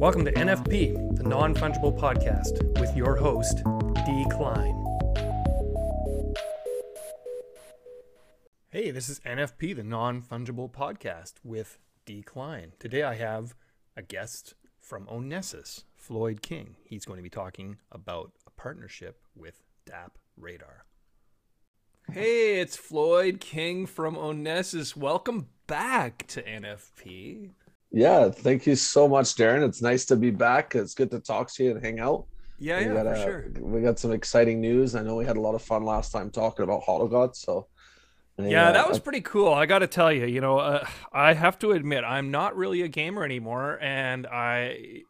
Welcome to NFP, the non fungible podcast, with your host, D. Klein. Hey, this is NFP, the non fungible podcast, with D. Klein. Today I have a guest from Onessus, Floyd King. He's going to be talking about a partnership with DAP Radar. Hey, it's Floyd King from Onessus. Welcome back to NFP. Yeah, thank you so much, Darren. It's nice to be back. It's good to talk to you and hang out. Yeah, we yeah, got for sure. We got some exciting news. I know we had a lot of fun last time talking about Hodl God. So, Yeah, that was pretty cool. I got to tell you, you know, uh, I have to admit, I'm not really a gamer anymore, and I,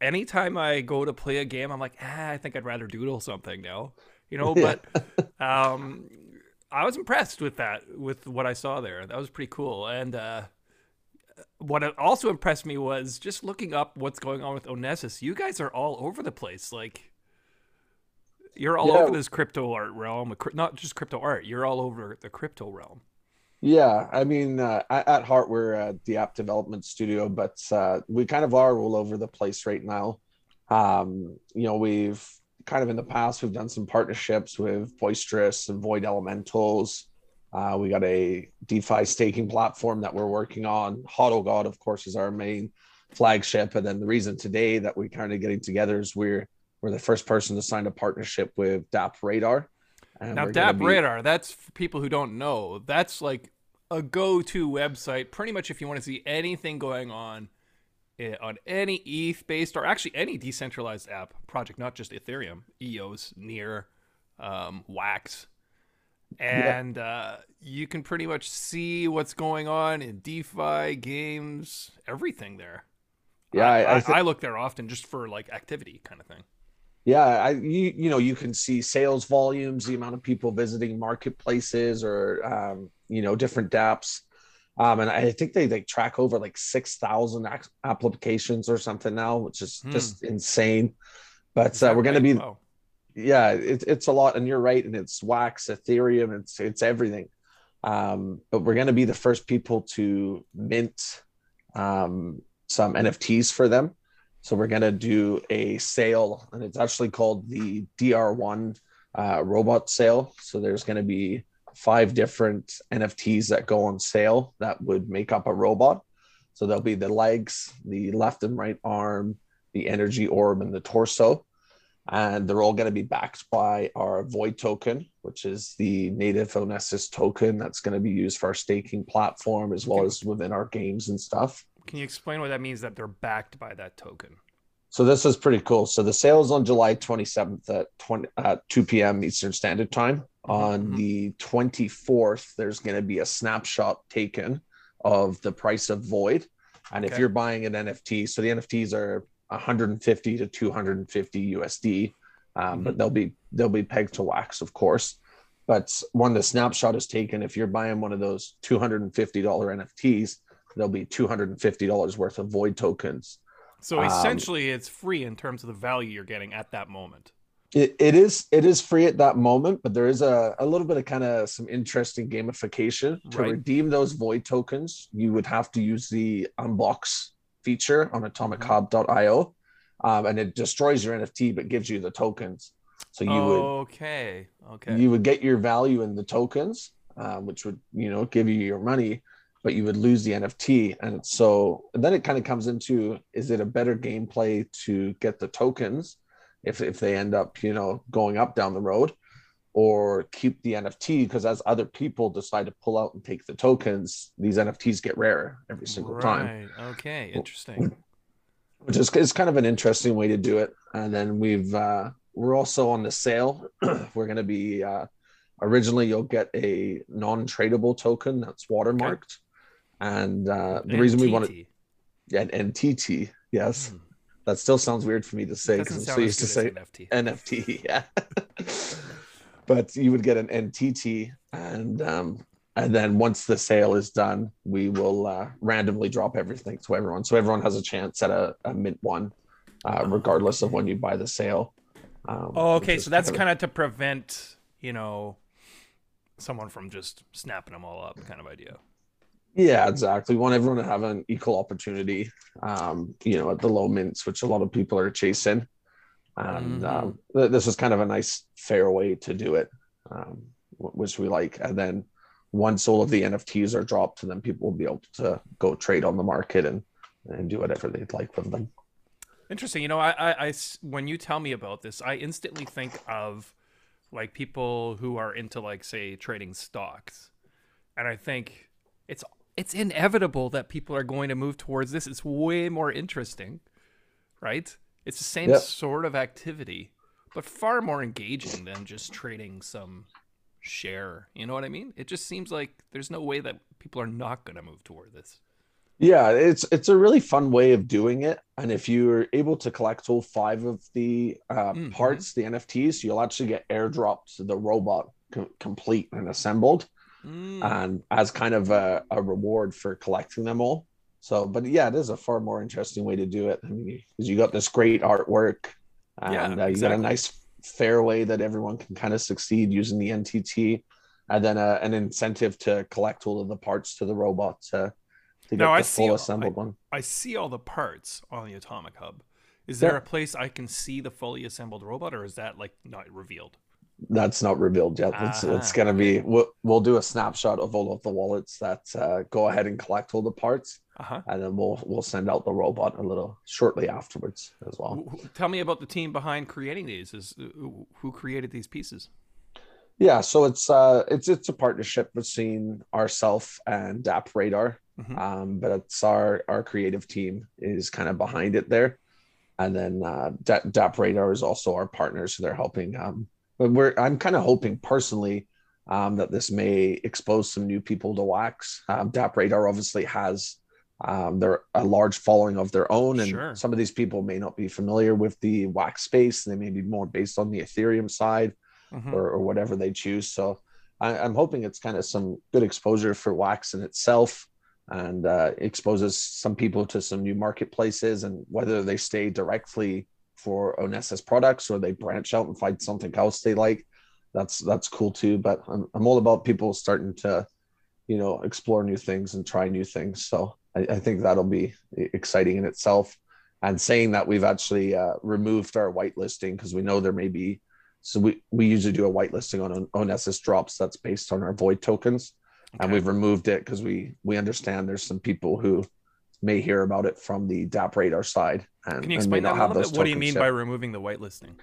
anytime I go to play a game, I'm like, ah, I think I'd rather doodle something now, you know. But um, I was impressed with that, with what I saw there. That was pretty cool, and uh, what also impressed me was just looking up what's going on with Onessus. You guys are all over the place, like. You're all Yeah. over this crypto art realm, not just crypto art. You're all over the crypto realm. Yeah, I mean, uh, at at heart, we're uh, the app development studio, but uh, we kind of are all over the place right now. Um, you know, we've kind of in the past we've done some partnerships with Boisterous and Void Elementals. Uh, we got a DeFi staking platform that we're working on. Hodl God, of course, is our main flagship, and then the reason today that we're kind of getting together is we're we're the first person to sign a partnership with DappRadar. Now, DAP be- Radar, that's for people who don't know, that's like a go to website pretty much if you want to see anything going on eh, on any ETH based or actually any decentralized app project, not just Ethereum, EOS, Near, um, Wax. And uh, you can pretty much see what's going on in DeFi, games, everything there. Yeah, I, I, I thi- I look there often just for like activity kind of thing. Yeah, I you you know you can see sales volumes, the amount of people visiting marketplaces or um, you know different DApps, um, and I think they they track over like six thousand applications or something now, which is Hmm. just insane. But uh, we're going to be Wow. Yeah, it, it's a lot, and you're right, and it's Wax, Ethereum, it's it's everything. Um, but we're going to be the first people to mint um, some NFTs for them. So we're going to do a sale, and it's actually called the DR1 uh, robot sale. So there's going to be five different NFTs that go on sale that would make up a robot. So there'll be the legs, the left and right arm, the energy orb, and the torso and they're all going to be backed by our void token which is the native onessus token that's going to be used for our staking platform as well as within our games and stuff. Can you explain what that means that they're backed by that token? so this is pretty cool. So the sale is on july 27th at 20 at 2 p.m eastern standard time. On mhm. the 24th there's going to be a snapshot taken of the price of void. And if you're buying an nft so the nfts are 150 to 250 usd um, but they'll be they'll be pegged to wax of course. But when the snapshot is taken if you're buying one of those $250 nfts there'll be $250 worth of void tokens. So Um, essentially, it's free in terms of the value you're getting at that moment. it, it is it is free at that moment but there is a, a little bit of kind of some interesting gamification. To Right. redeem those void tokens you would have to use the unbox feature on atomichub.io um, and it destroys your nft but gives you the tokens so you would okay, okay. you would get your value in the tokens, um, which would you know give you your money, but you would lose the NFT. And so and then it kind of comes into is it a better gameplay to get the tokens if if they end up you know going up down the road, or keep the NFT because as other people decide to pull out and take the tokens, these NFTs get rarer every single time Right. Okay. Interesting. which is, is kind of an interesting way to do it. And then we've uh, we're also on the sale. we're going to be uh, originally you'll get a non-tradable token that's watermarked, and uh, the reason we wanted NTT. yeah NTT yes Hmm. that still sounds weird for me to say because I'm so used to say NFT. NFT yeah. But you would get an NTT and um, and then once the sale is done, we will uh, randomly drop everything to everyone, so everyone has a chance at a, a mint one, uh, regardless of when you buy the sale. Um, Oh, okay. So that's kind of to prevent, you know, someone from just snapping them all up, kind of idea. Yeah, exactly. We want everyone to have an equal opportunity, um, you know, at the low mints, which a lot of people are chasing. And Mhm. um, th- this is kind of a nice, fair way to do it, um, which we like. And then once all of the NFTs are dropped, then people will be able to go trade on the market and, and do whatever they'd like with them. Interesting. You know, I, I- I when you tell me about this, I instantly think of like people who are into like say trading stocks, and I think it's it's inevitable that people are going to move towards this. It's way more interesting, right? It's the same Yep. sort of activity, but far more engaging than just trading some share. You know what I mean? It just seems like there's no way that people are not going to move toward this. Yeah, it's it's a really fun way of doing it, and if you're able to collect all five of the uh, Mhm. parts, the NFTs, you'll actually get airdropped the robot co- complete and assembled, Mm. and as kind of a, a reward for collecting them all. So, but yeah, it is a far more interesting way to do it. I mean, because you got this great artwork, and Yeah, uh, you got a nice fair way that everyone can kind of succeed using the NTT, and then uh, an incentive to collect all of the parts to the robot to, to get Now, I the full I- assembled one. I see all the parts on the Atomic Hub. Is Yeah. there a place I can see the fully assembled robot, or is that like not revealed? That's not revealed yet. It's, it's Ah, going to be, we'll, we'll do a snapshot of all of the wallets that uh, go ahead and collect all the parts, Uh huh. and then we'll we'll send out the robot a little shortly afterwards as well. Tell me about the team behind creating these. Is who who created these pieces? Yeah, so it's uh it's it's a partnership between ourself and DappRadar, Mhm. um, but it's our our creative team is kind of behind it there, and then uh, Da- DappRadar is also our partner, so they're helping. Um, but we're I'm kind of hoping personally um, that this may expose some new people to Wax. Um, DappRadar obviously has um, they're a large following of their own, and Sure. some of these people may not be familiar with the Wax space. They may be more based on the Ethereum side Mhm. or, or whatever they choose. So I, I'm hoping it's kind of some good exposure for Wax in itself and uh, exposes some people to some new marketplaces and whether they stay directly for Onessus' products or they branch out and find something else they like. That's that's cool too. But I'm, I'm all about people starting to, you know, explore new things and try new things. So I, I think that'll be exciting in itself. And saying that we've actually uh, removed our whitelisting because we know there may be so we, we usually do a whitelisting on Onessus' drops that's based on our void tokens. And we've removed it because we we understand there's some people who may hear about it from the DappRadar side. And, Can you explain that a little bit? What do you mean yet. by removing the whitelisting?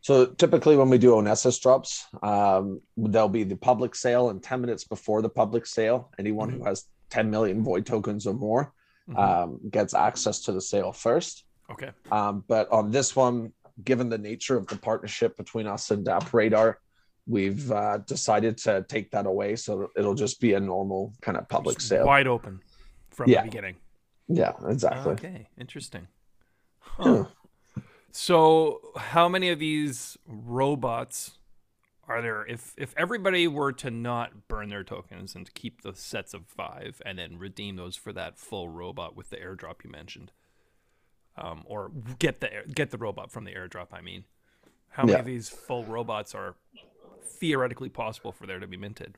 So typically when we do Onessus' drops, um, there'll be the public sale and 10 minutes before the public sale, anyone who has 10 million void tokens or more Mhm. um, gets access to the sale first. okay. Um, but on this one, given the nature of the partnership between us and DappRadar, we've uh, decided to take that away. So it'll just be a normal kind of public Just sale. Wide open from Yeah. the beginning. Yeah, exactly. Okay. Interesting. Yeah. Huh. So, how many of these robots are there? If if everybody were to not burn their tokens and to keep the sets of five and then redeem those for that full robot with the airdrop you mentioned, um, or get the get the robot from the airdrop. I mean, how many Yeah. of these full robots are theoretically possible for there to be minted?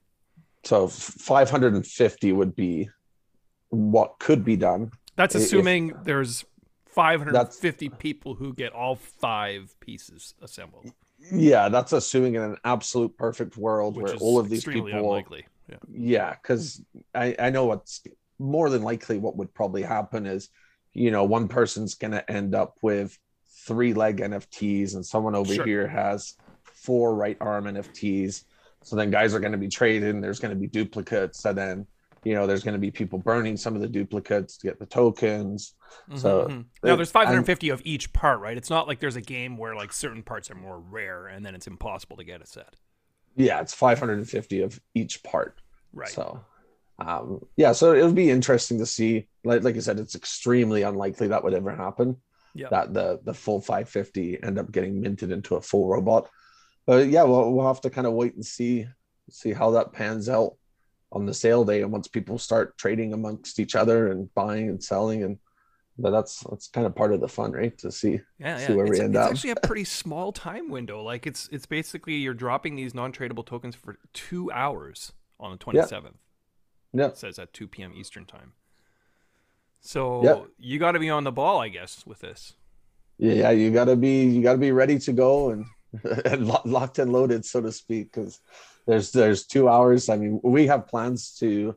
So 550 would be what could be done. That's If- assuming there's 550 people who get all five pieces assembled, Yeah, that's assuming in an absolute perfect world which where all of these people unlikely. Yeah. yeah because I, I know what's more than likely what would probably happen is you know one person's going to end up with three leg nfts and someone over Sure. here has four right arm nfts so then guys are going to be trading there's going to be duplicates and then you know there's going to be people burning some of the duplicates to get the tokens So, Mhm, mhm. now there's 550 of each part, right? It's not like there's a game where like certain parts are more rare and then it's impossible to get a set. yeah it's 550 of each part Right. So, um, yeah, so it would be interesting to see. Like, like I said, it's extremely unlikely that would ever happen. Yeah. That the the full 550 end up getting minted into a full robot. But yeah, we'll we'll have to kind of wait and see see how that pans out on the sale day, and once people start trading amongst each other and buying and selling, and but that's that's kind of part of the fun, right? To see. Yeah, see yeah. where we it's, end it's up. actually a pretty small time window. Like it's it's basically you're dropping these non-tradable tokens for two hours on the 27th. Yeah. It says at 2 p.m. Eastern time. So Yep. you got to be on the ball, I guess, with this. Yeah, you gotta be you gotta be ready to go and, and locked and loaded, so to speak, because there's there's two hours. I mean, we have plans to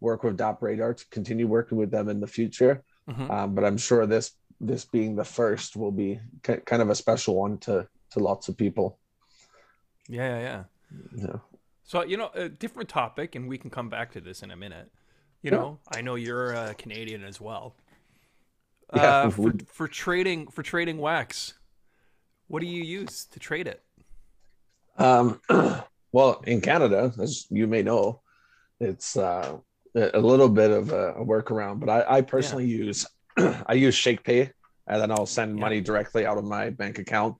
work with DappRadar to continue working with them in the future, Mhm. um, but I'm sure this this being the first will be ki- kind of a special one to to lots of people. Yeah, yeah, yeah. Yeah. So you know, a different topic, and we can come back to this in a minute. You Sure. know, I know you're a Canadian as well. Yeah, Uh, for, for trading for trading wax, what do you use to trade it? Um, well, in Canada, as you may know, it's uh, a little bit of a, workaround. But I, I personally use I use ShakePay, and then I'll send Yeah. money directly out of my bank account,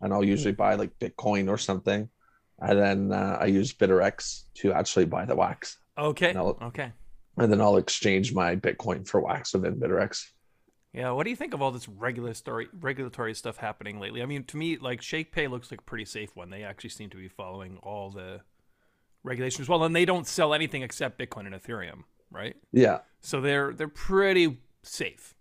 and I'll usually buy like Bitcoin or something, and then uh, I use Bittrex to actually buy the wax, Okay, No. okay. and then I'll exchange my Bitcoin for wax within Bittrex. Yeah, what do you think of all this regulatory regulatory stuff happening lately? I mean, to me, like ShakePay looks like a pretty safe one. They actually seem to be following all the regulations well, and they don't sell anything except Bitcoin and Ethereum, right? Yeah, So they're they're pretty safe.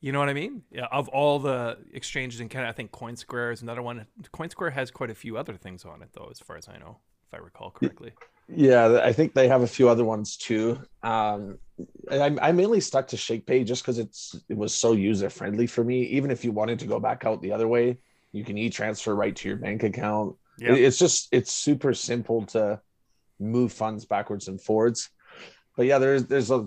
You know what I mean? Yeah. Of all the exchanges in Canada, I think CoinSquare is another one. CoinSquare has quite a few other things on it, though, as far as I know, if I recall correctly. Yeah, I think they have a few other ones too. Um, I, I mainly stuck to ShakePay just because it's it was so user friendly for me. Even if you wanted to go back out the other way, you can e-transfer right to your bank account. It- It's just it's super simple to move funds backwards and forwards. But yeah, there's there's a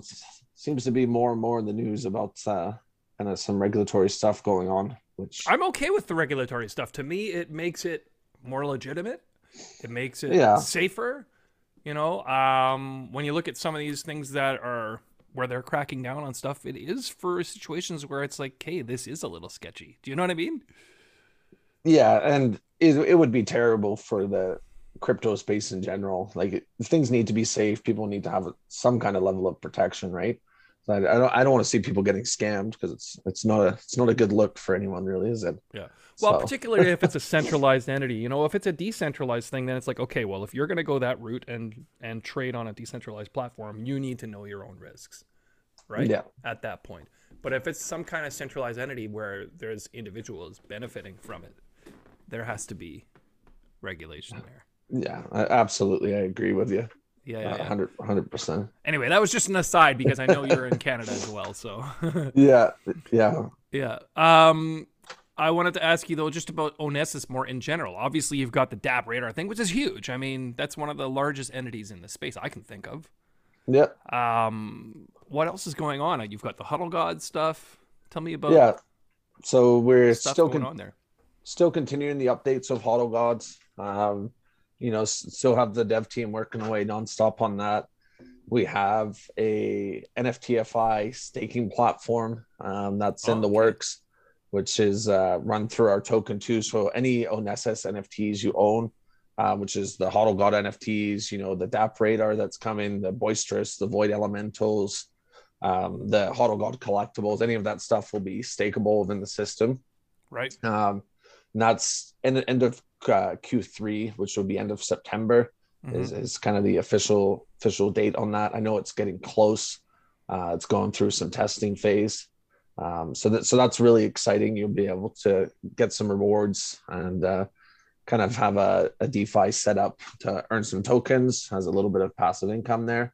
seems to be more and more in the news about uh, kind of some regulatory stuff going on, which I'm okay with the regulatory stuff. To me, it makes it more legitimate. It makes it Yeah. safer. You know, um, when you look at some of these things that are where they're cracking down on stuff, it is for situations where it's like, hey, this is a little sketchy. Do you know what I mean? yeah and it, would be terrible for the crypto space in general like things need to be safe people need to have some kind of level of protection right I, I don't i don't want to see people getting scammed because it's it's not a it's not a good look for anyone really is it Yeah. Well, So- particularly if it's a centralized entity, you know, if it's a decentralized thing, then it's like, okay, well, if you're going to go that route and and trade on a decentralized platform, you need to know your own risks, right? Yeah. At that point, but if it's some kind of centralized entity where there's individuals benefiting from it, there has to be regulation there. yeah I, absolutely i agree with you Yeah, yeah, uh, yeah. 100 100% Anyway, that was just an aside because I know you're in Canada as well. So, yeah yeah yeah. Um, I wanted to ask you though, just about Onessus more in general. Obviously, you've got the DappRadar thing, which is huge. I mean, that's one of the largest entities in the space I can think of. yeah Um, what else is going on? You've got the Hodl God stuff. Tell me about yeah so we're still going con- on there. still continuing the updates of Hodl Gods. Um, you know, still have the dev team working away nonstop on that. We have a NFTFI staking platform um, that's in the Okay. works, which is uh, run through our token too. So any Onessus NFTs you own, uh, which is the Hodl God NFTs, you know, the DappRadar that's coming, the Boisterous, the Void Elementals, um, the Hodl God collectibles, any of that stuff will be stakeable within the system. Right. Um, and that's in the end of uh, Q3, which will be end of September, Mhm. is, is kind of the official official date on that. I know it's getting close. Uh, it's going through some testing phase. Um, so that so that's really exciting. You'll be able to get some rewards and uh, kind of have a, a DeFi set up to earn some tokens, has a little bit of passive income there.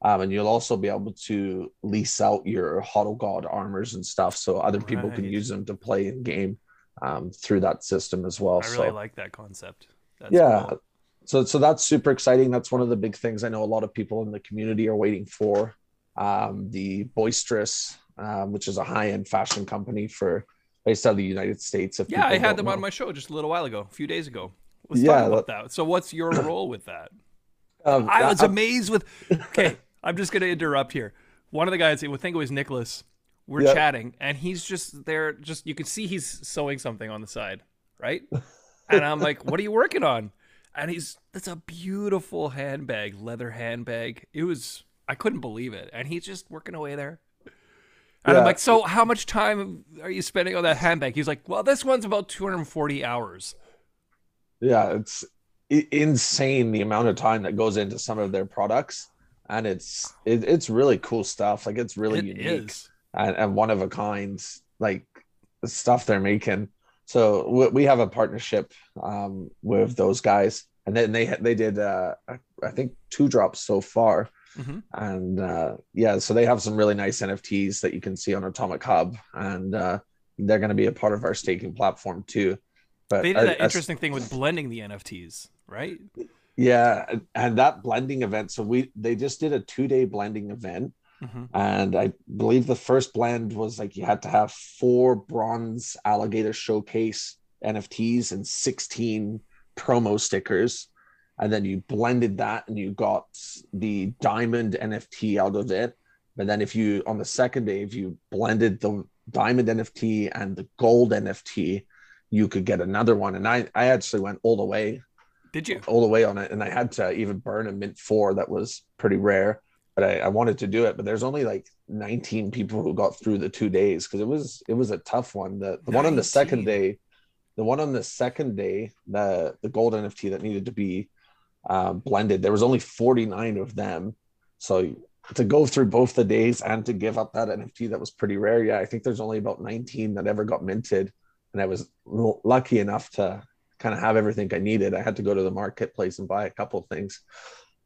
Um, and you'll also be able to lease out your Hodl God armors and stuff, so other people can use them to play in game um, through that system as well. I really so like that concept. That's yeah, cool. so so that's super exciting. That's one of the big things I know a lot of people in the community are waiting for. Um, the Boisterous, um, which is a high end fashion company for based out of the United States. If Yeah, I had them on my show just a little while ago, a few days ago. Let's Yeah, talk about that. So, what's your role with that? Um, I was amazed with. Okay, I'm just gonna interrupt here. One of the guys, I think it was Nicholas. We're Yeah. chatting, and he's just there. Just you can see he's sewing something on the side, right? And I'm like, "What are you working on?" And he's, "That's a beautiful handbag, leather handbag." It was, I couldn't believe it, and he's just working away there. And I'm like, "So how much time are you spending on that handbag?" He's like, "Well, this one's about 240 hours." yeah, it's insane the amount of time that goes into some of their products. and it's it, it's really cool stuff. Like it's really It unique is. And, and one of a kind. Like the stuff they're making. So we, we have a partnership um, with those guys, and then they they did uh, I think two drops so far, Mhm. and uh, yeah, so they have some really nice NFTs that you can see on Atomic Hub, and uh, they're going to be a part of our staking platform too. But They did that I- interesting thing with blending the NFTs, right? yeah, and that blending event. So we they just did a two day blending event, hmm and I believe the first blend was like you had to have four bronze alligator showcase NFTs and 16 promo stickers. And then you blended that and you got the diamond NFT out of it. But then if you on the second day, if you blended the diamond NFT and the gold NFT, you could get another one. And I, I actually went all the way Did you? all the way on it, and I had to even burn a mint four that was pretty rare. But I, I wanted to do it, but there's only like 19 people who got through the two days because it was it was a tough one. The the one on the second day, the one on the second day, the the gold NFT that needed to be uh, blended, there was only 49 of them. So to go through both the days and to give up that NFT that was pretty rare, yeah, I think there's only about 19 that ever got minted, and I was lucky enough to kind of have everything I needed. I had to go to the marketplace and buy a couple things,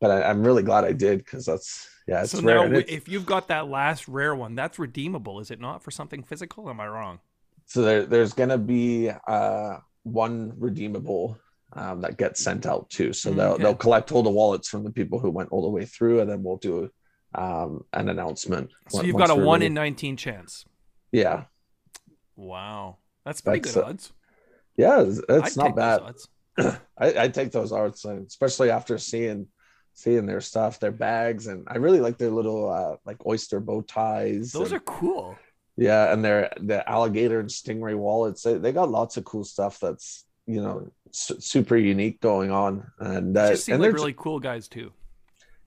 but I, I'm really glad I did because that's yeah, it's so rare. now, if you've got that last rare one, that's redeemable, is it not, for something physical? Am I wrong? so there, there's gonna be uh, one redeemable um, that gets sent out too. So Mm, they'll okay. they'll collect all the wallets from the people who went all the way through, and then we'll do um, an announcement. So you've got a one ready. in nineteen chance. yeah, Wow, that's pretty That's, good odds. yeah, it's, it's not bad. I, I take those arts, and especially after seeing seeing their stuff, their bags, and I really like their little uh, like oyster bow ties. Those and- are cool. Yeah, and their the alligator and stingray wallets. They, they got lots of cool stuff that's you know su- super unique going on, and uh, and like they're really cool guys too.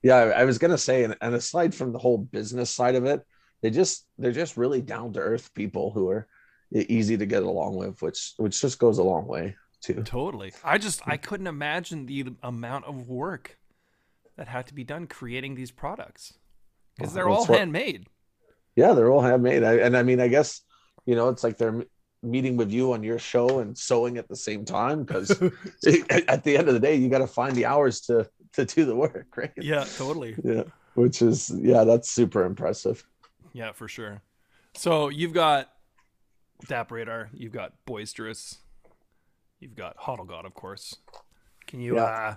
yeah. I, I was gonna say, and, and aside from the whole business side of it, they just they're just really down to earth people who are easy to get along with, which which just goes a long way too. Totally. I just I couldn't imagine the amount of work that had to be done creating these products because they're all what- handmade. Yeah, they're all handmade, I, and I mean, I guess you know it's like they're meeting with you on your show and sewing at the same time because at the end of the day, you got to find the hours to to do the work, right? yeah, totally. yeah which is yeah that's super impressive Yeah, for sure. So you've got DappRadar, you've got Boisterous, you've got Hodl God, of course. Can you Yeah. uh,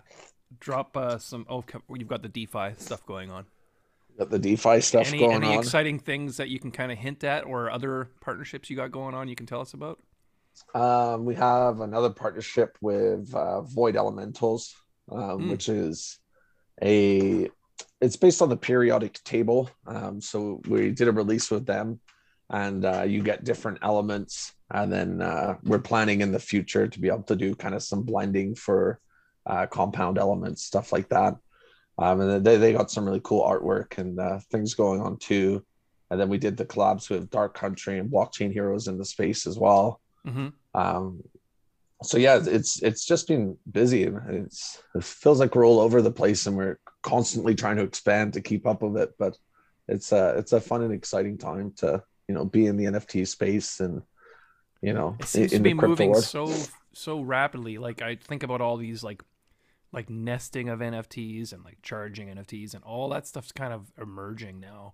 drop uh, some? Oh, you've got the DeFi stuff going on. got the defi stuff Any going any on exciting things that you can kind of hint at, or other partnerships you got going on? You can tell us about. um, we have another partnership with uh, void elementals um, Mm. which is a it's based on the periodic table um, so we did a release with them and uh, you get different elements and then uh, we're planning in the future to be able to do kind of some blending for uh, compound elements stuff like that. Um, and they, they got some really cool artwork and uh, things going on too. And then we did the collabs with dark country and blockchain heroes in the space as well. Hmm um so yeah it's it's just been busy and it's it feels like we're all over the place and we're constantly trying to expand to keep up with it. But it's a it's a fun and exciting time to you know be in the nft space and you know It seems to be moving world. so so rapidly. Like I think about all these like like nesting of NFTs and like charging NFTs and all that stuff's kind of emerging now.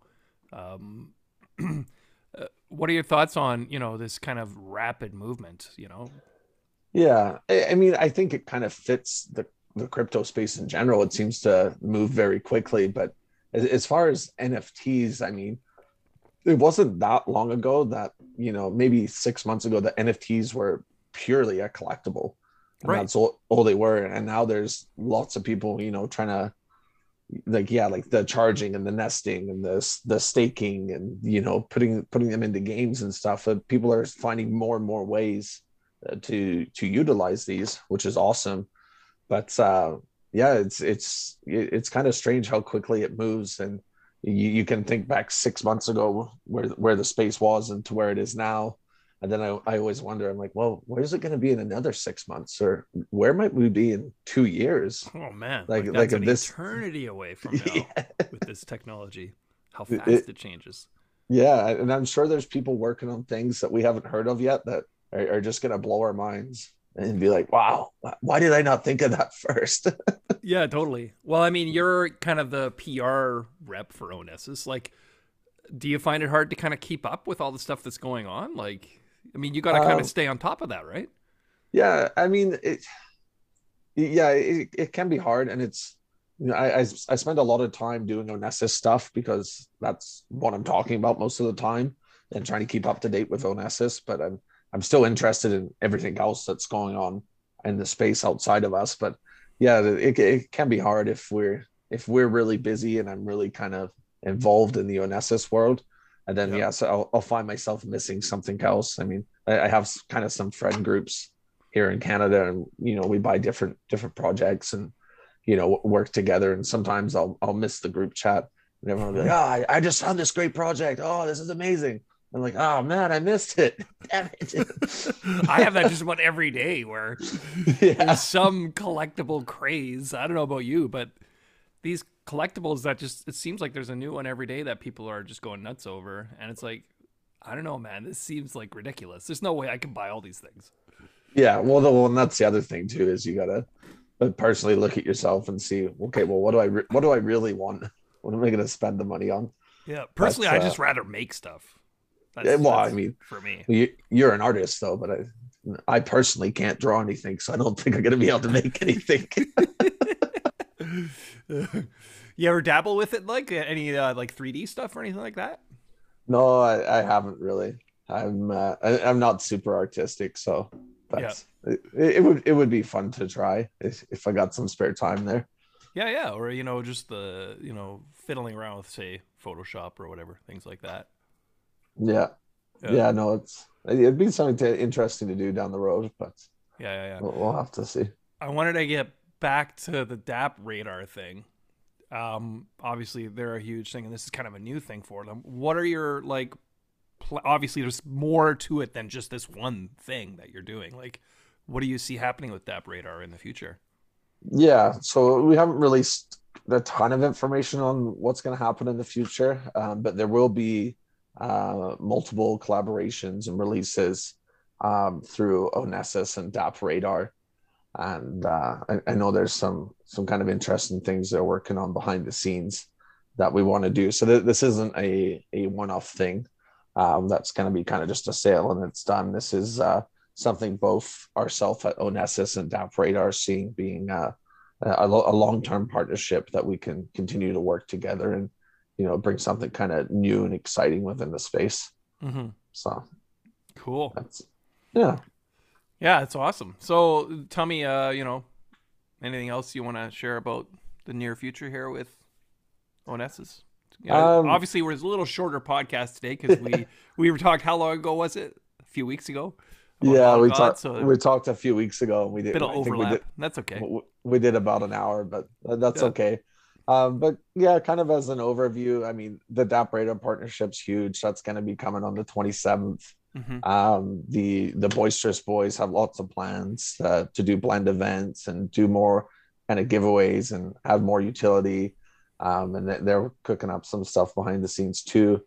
Um, uh, what are your thoughts on you know this kind of rapid movement? You know, Yeah, I, I mean, I think it kind of fits the the crypto space in general. It seems to move very quickly, but as, as far as NFTs, I mean, it wasn't that long ago that you know maybe six months ago that NFTs were purely a collectible, and Right. that's all, all they were. And now there's lots of people, you know, trying to like yeah, like the charging and the nesting and the the staking and you know putting putting them into games and stuff. Uh, people are finding more and more ways uh, to to utilize these, which is awesome. But uh, yeah, it's it's it's kind of strange how quickly it moves, and you, you can think back six months ago where where the space was and to where it is now, and then I, I always wonder, I'm like, well, where's it going to be in another six months, or where might we be in two years? Oh man, Like- like, like an this- eternity away from now Yeah. with this technology. How fast it- it changes. Yeah, and I'm sure there's people working on things that we haven't heard of yet that are, are just going to blow our minds and be like, wow, why did I not think of that first? Yeah, totally. Well, I mean, you're kind of the PR rep for Onessus. Like, do you find it hard to kind of keep up with all the stuff that's going on? Like, I mean, you got to kind Um, of stay on top of that, right? yeah, I mean, it, yeah, it, it can be hard, and it's you know, I, I I spend a lot of time doing Onessus stuff because that's what I'm talking about most of the time, and trying to keep up to date with Onessus. But I'm I'm still interested in everything else that's going on in the space outside of us. But yeah, it, it can be hard if we're if we're really busy and I'm really kind of involved in the Onessus world. And then Yeah. yeah, so I'll, I'll find myself missing something else. I mean, I, I have kind of some friend groups here in Canada, and you know, we buy different different projects and you know work together. And sometimes I'll I'll miss the group chat, and everyone will be like, "Oh, I, ah, I just found this great project. Oh, this is amazing." I'm like, "Oh man, I missed it. Damn it." I have that just about every day where yeah, there's some collectible craze. I don't know about you, but these collectibles that just it seems like there's a new one every day that people are just going nuts over, and it's like, I don't know, man. This seems like ridiculous. There's no way I can buy all these things. yeah. Well, the well, and that's the other thing too is you gotta uh, personally look at yourself and see, okay, well, what do I re- what do I really want? What am I to spend the money on? Yeah, personally, That's, I uh, just rather make stuff. Yeah, well, I mean, for me, You, you're an artist though, but I, I personally can't draw anything, so I don't think I'm to be able to make anything. you ever dabble with it, like uh, any uh, like 3D stuff or anything like that? no, I, I haven't really. I'm uh, I, I'm not super artistic, so but it, it would it would be fun to try if, if I got some spare time there. Yeah, yeah, or you know, just the you know fiddling around with say Photoshop or whatever things like that. Yeah, yeah, no, it's it'd be something to, interesting to do down the road, but yeah, yeah, yeah. we'll, we'll have to see. I wanted to get back to the DappRadar thing. Um, obviously they're a huge thing, and this is kind of a new thing for them. What are your like? Pl- obviously, there's more to it than just this one thing that you're doing. Like, what do you see happening with DappRadar in the future? Yeah, so we haven't released a ton of information on what's going to happen in the future, um, but there will be uh, multiple collaborations and releases um, through Onessus and DappRadar, and uh, I, I know there's some some kind of interesting things they're working on behind the scenes that we want to do. So th- this isn't a a one off thing. Um, that's going to be kind of just a sale and it's done. This is uh, something both ourselves at Onessus and DappRadar seeing being uh, a, lo- a long-term partnership that we can continue to work together and you know bring something kind of new and exciting within the space. Mm-hmm. So Cool. that's yeah. Yeah, it's awesome. So tell me, uh, you know, anything else you want to share about the near future here with? You know, Um, obviously, we're a little shorter podcast today because we we were talked. How long ago was it? A few weeks ago. Yeah, we talked. So we talked a few weeks ago, and we a did. bit of I think we overlap. did, That's okay. we did about an hour, but that's Yeah. okay. Um, but yeah, kind of as an overview, I mean, the DappRadar partnership's huge. That's going to be coming on the 27th. Hmm Um, the the Boisterous Boys have lots of plans uh, to do blend events and do more kind of giveaways and have more utility. Um, and they- they're cooking up some stuff behind the scenes too.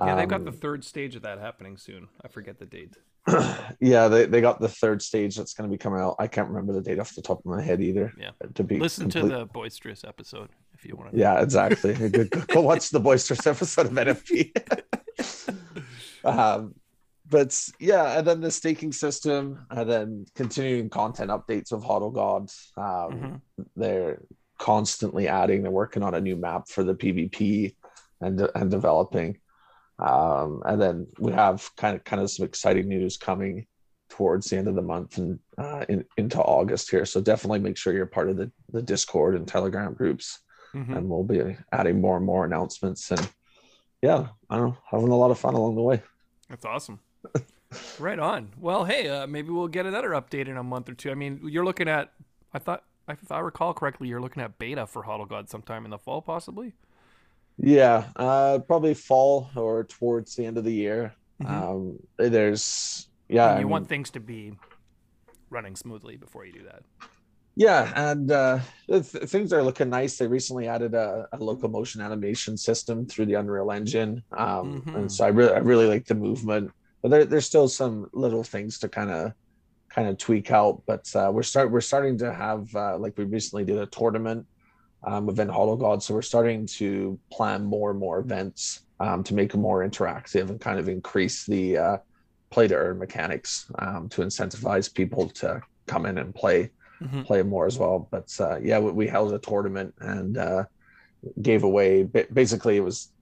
Yeah, they've got the Um, third stage of that happening soon. I forget the date. yeah, they, they got the third stage that's going to be coming out. I can't remember the date off the top of my head either. Yeah. To be Listen to the boisterous episode if you want to. Yeah, exactly. go, go- go watch the boisterous episode of NFP. um, but yeah, and then the staking system, and then continuing content updates of Hodl Gods. Um, Mhm. They're constantly adding. They're working on a new map for the PvP and and developing. Um, and then we have kind of kind of some exciting news coming towards the end of the month and uh, in, into August here. So definitely make sure you're part of the, the Discord and Telegram groups Mhm. and we'll be adding more and more announcements and yeah i don't know having a lot of fun along the way That's awesome. Right on. Well, hey, uh, maybe we'll get another update in a month or two. I mean, you're looking at. I thought, if I recall correctly, you're looking at beta for Hodl God sometime in the fall, possibly. yeah uh probably fall or towards the end of the year Mhm. um there's yeah, And I you mean, want things to be running smoothly before you do that. Yeah, and uh, th- things are looking nice. They recently added a, a locomotion animation system through the Unreal Engine, um, Mhm. and so I really, I really like the movement. But there, there's still some little things to kind of, kind of tweak out. But uh, we're start, we're starting to have uh, like we recently did a tournament um, within Hodl God, so we're starting to plan more and more events um, to make it more interactive and kind of increase the uh, play to earn mechanics um, to incentivize people to come in and play Mhm. play more as well. But uh, yeah, we, we held a tournament and uh, gave away. Basically, it was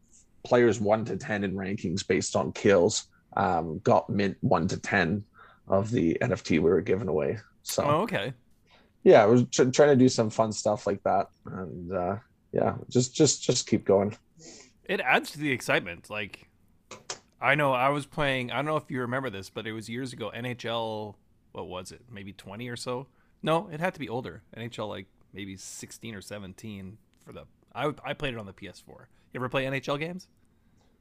players one to ten in rankings based on kills. Um, got mint one to ten of the NFT we were giving away. So Oh, okay. yeah, I was tr- trying to do some fun stuff like that, and uh, yeah, just just just keep going. It adds to the excitement. Like, I know I was playing. I don't know if you remember this, but it was years ago. NHL. What was it? Maybe twenty or so. No, it had to be older. NHL like maybe sixteen or seventeen for the. I I played it on the PS4. You ever play NHL games?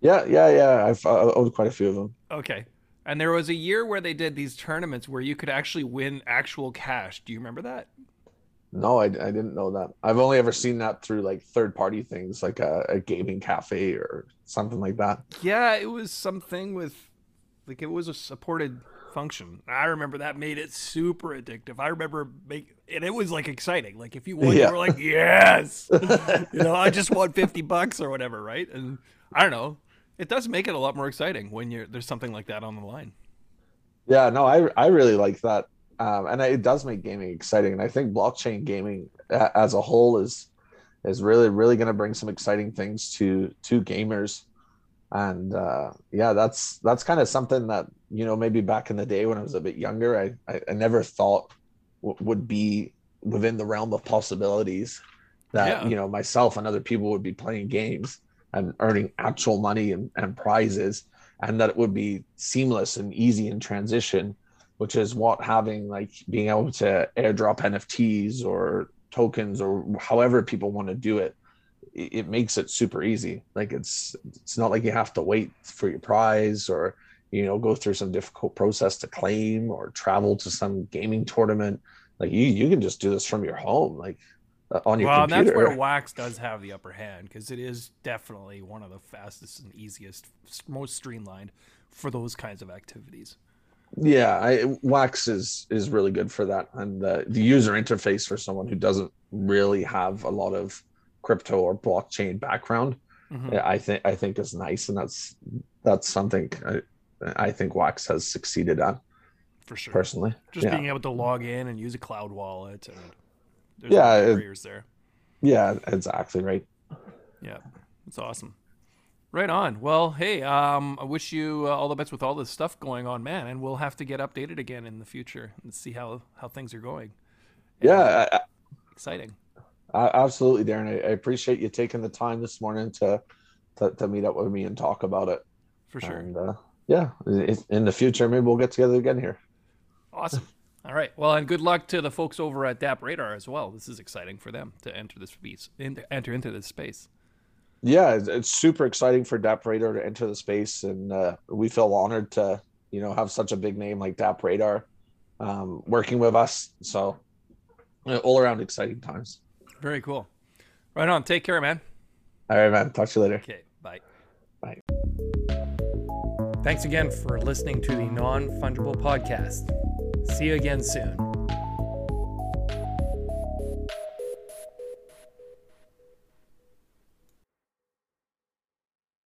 Yeah, yeah, yeah. I've uh, owned quite a few of them. Okay. And there was a year where they did these tournaments where you could actually win actual cash. Do you remember that? No, I, I didn't know that. I've only ever seen that through like third party things, like a, a gaming cafe or something like that. Yeah, it was something with like it was a supported function. I remember that made it super addictive. I remember make and it was like exciting. Like if you won, Yeah. you were like, yes, you know, I just won fifty bucks or whatever, right? And I don't know, it does make it a lot more exciting when you're there's something like that on the line. Yeah, no, I I really like that, um, and it does make gaming exciting. And I think blockchain gaming as a whole is is really really going to bring some exciting things to to gamers. And uh, yeah, that's that's kind of something that you know maybe back in the day when I was a bit younger, I I, I never thought w- would be within the realm of possibilities that Yeah. you know myself and other people would be playing games and earning actual money and, and prizes and that it would be seamless and easy in transition which is what having like being able to airdrop nfts or tokens or however people want to do it it makes it super easy. Like it's it's not like you have to wait for your prize or you know go through some difficult process to claim or travel to some gaming tournament. Like you you can just do this from your home. Like on your well, computer that's where Wax does have the upper hand because it is definitely one of the fastest and easiest, most streamlined for those kinds of activities. Yeah, I, Wax is is really good for that, and the the user interface for someone who doesn't really have a lot of crypto or blockchain background, Mhm. I think I think is nice, and that's that's something I, I think Wax has succeeded on For sure. personally. Just yeah, being able to log in and use a cloud wallet and there's Yeah, no barriers there. yeah, exactly right. Yeah, it's awesome. Right on. Well, hey, um, I wish you uh, all the best with all this stuff going on, man. And we'll have to get updated again in the future and see how how things are going. And Yeah, I, exciting. I, absolutely, Darren. I, I appreciate you taking the time this morning to, to to meet up with me and talk about it. For sure. And uh, yeah, in the future, maybe we'll get together again here. Awesome. All right. Well, and good luck to the folks over at DappRadar as well. This is exciting for them to enter this space, enter into this space. yeah it's, it's super exciting for DappRadar to enter the space and uh, we feel honored to you know have such a big name like DappRadar um, working with us so uh, all around exciting times Very cool. Right on. Take care, man. all right man talk to you later Okay. Bye. Bye. Thanks again for listening to the Non Fungible Podcast. See you again soon.